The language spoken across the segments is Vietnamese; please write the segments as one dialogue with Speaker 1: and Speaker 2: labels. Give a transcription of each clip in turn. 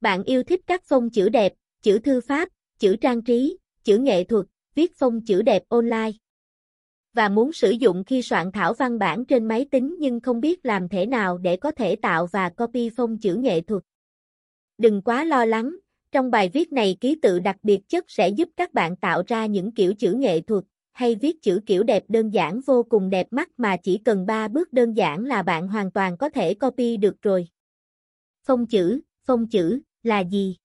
Speaker 1: Bạn yêu thích các phông chữ đẹp, chữ thư pháp, chữ trang trí, chữ nghệ thuật, viết phông chữ đẹp online. Và muốn sử dụng khi soạn thảo văn bản trên máy tính nhưng không biết làm thế nào để có thể tạo và copy phông chữ nghệ thuật. Đừng quá lo lắng, trong bài viết này ký tự đặc biệt chất sẽ giúp các bạn tạo ra những kiểu chữ nghệ thuật, hay viết chữ kiểu đẹp đơn giản vô cùng đẹp mắt mà chỉ cần 3 bước đơn giản là bạn hoàn toàn có thể copy được rồi. Phông chữ, phông chữ, là gì?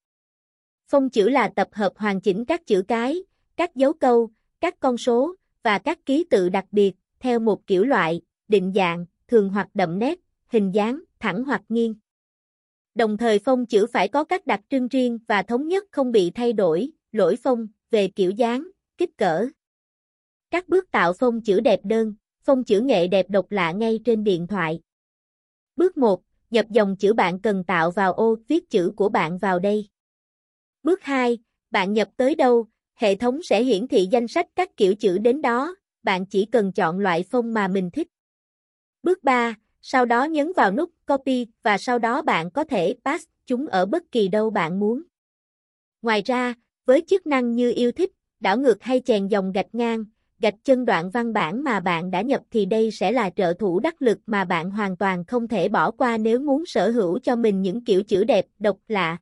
Speaker 1: Phông chữ là tập hợp hoàn chỉnh các chữ cái, các dấu câu, các con số, và các ký tự đặc biệt, theo một kiểu loại, định dạng, thường hoặc đậm nét, hình dáng, thẳng hoặc nghiêng. Đồng thời phông chữ phải có các đặc trưng riêng và thống nhất không bị thay đổi, lỗi phông, về kiểu dáng, kích cỡ. Các bước tạo phông chữ đẹp đơn, phông chữ nghệ đẹp độc lạ ngay trên điện thoại. Bước 1, nhập dòng chữ bạn cần tạo vào ô viết chữ của bạn vào đây. Bước 2, bạn nhập tới đâu, hệ thống sẽ hiển thị danh sách các kiểu chữ đến đó, bạn chỉ cần chọn loại phông mà mình thích. Bước 3, sau đó nhấn vào nút Copy và sau đó bạn có thể paste chúng ở bất kỳ đâu bạn muốn. Ngoài ra, với chức năng như yêu thích, đảo ngược hay chèn dòng gạch ngang, gạch chân đoạn văn bản mà bạn đã nhập thì đây sẽ là trợ thủ đắc lực mà bạn hoàn toàn không thể bỏ qua nếu muốn sở hữu cho mình những kiểu chữ đẹp, độc lạ.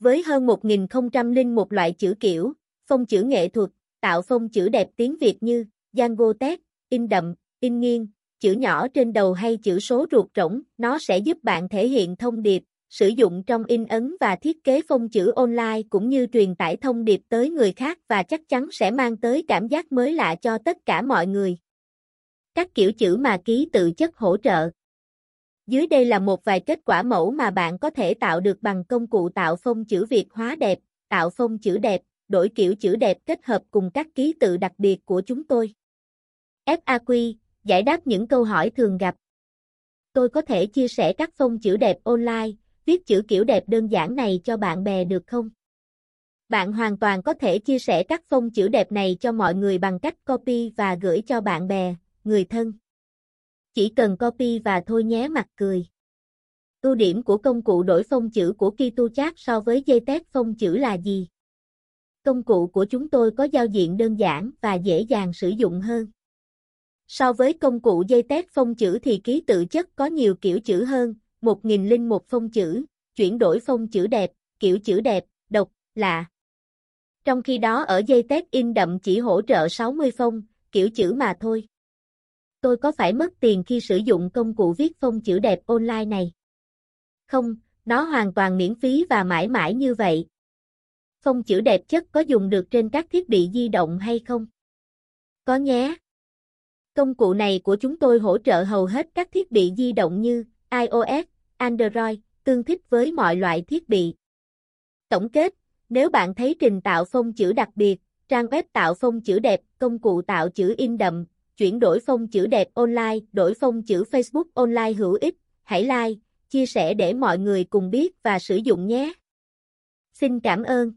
Speaker 1: Với hơn 1001 loại chữ kiểu, phông chữ nghệ thuật, tạo phông chữ đẹp tiếng Việt như Django tét, in đậm, in nghiêng, chữ nhỏ trên đầu hay chữ số ruột rỗng, nó sẽ giúp bạn thể hiện thông điệp, sử dụng trong in ấn và thiết kế phông chữ online cũng như truyền tải thông điệp tới người khác và chắc chắn sẽ mang tới cảm giác mới lạ cho tất cả mọi người. Các kiểu chữ mà ký tự chất hỗ trợ Dưới đây là một vài kết quả mẫu mà bạn có thể tạo được bằng công cụ tạo phông chữ Việt hóa đẹp, tạo phông chữ đẹp, đổi kiểu chữ đẹp kết hợp cùng các ký tự đặc biệt của chúng tôi. FAQ, giải đáp những câu hỏi thường gặp. Tôi có thể chia sẻ các phông chữ đẹp online, viết chữ kiểu đẹp đơn giản này cho bạn bè được không? Bạn hoàn toàn có thể chia sẻ các phông chữ đẹp này cho mọi người bằng cách copy và gửi cho bạn bè, người thân. Chỉ cần copy và thôi nhé mặt cười. Ưu điểm của công cụ đổi phông chữ của KitoChat so với dây test phông chữ là gì? Công cụ của chúng tôi có giao diện đơn giản và dễ dàng sử dụng hơn. So với công cụ dây test phông chữ thì ký tự chất có nhiều kiểu chữ hơn, 1001 phông chữ, chuyển đổi phông chữ đẹp, kiểu chữ đẹp, độc, lạ. Trong khi đó ở dây test in đậm chỉ hỗ trợ 60 phông, kiểu chữ mà thôi. Tôi có phải mất tiền khi sử dụng công cụ viết phông chữ đẹp online này? Không, nó hoàn toàn miễn phí và mãi mãi như vậy. Phông chữ đẹp chất có dùng được trên các thiết bị di động hay không? Có nhé. Công cụ này của chúng tôi hỗ trợ hầu hết các thiết bị di động như iOS, Android, tương thích với mọi loại thiết bị. Tổng kết, nếu bạn thấy trình tạo phông chữ đặc biệt, trang web tạo phông chữ đẹp, công cụ tạo chữ in đậm, chuyển đổi phông chữ đẹp online, đổi phông chữ Facebook online hữu ích, hãy like, chia sẻ để mọi người cùng biết và sử dụng nhé. Xin cảm ơn.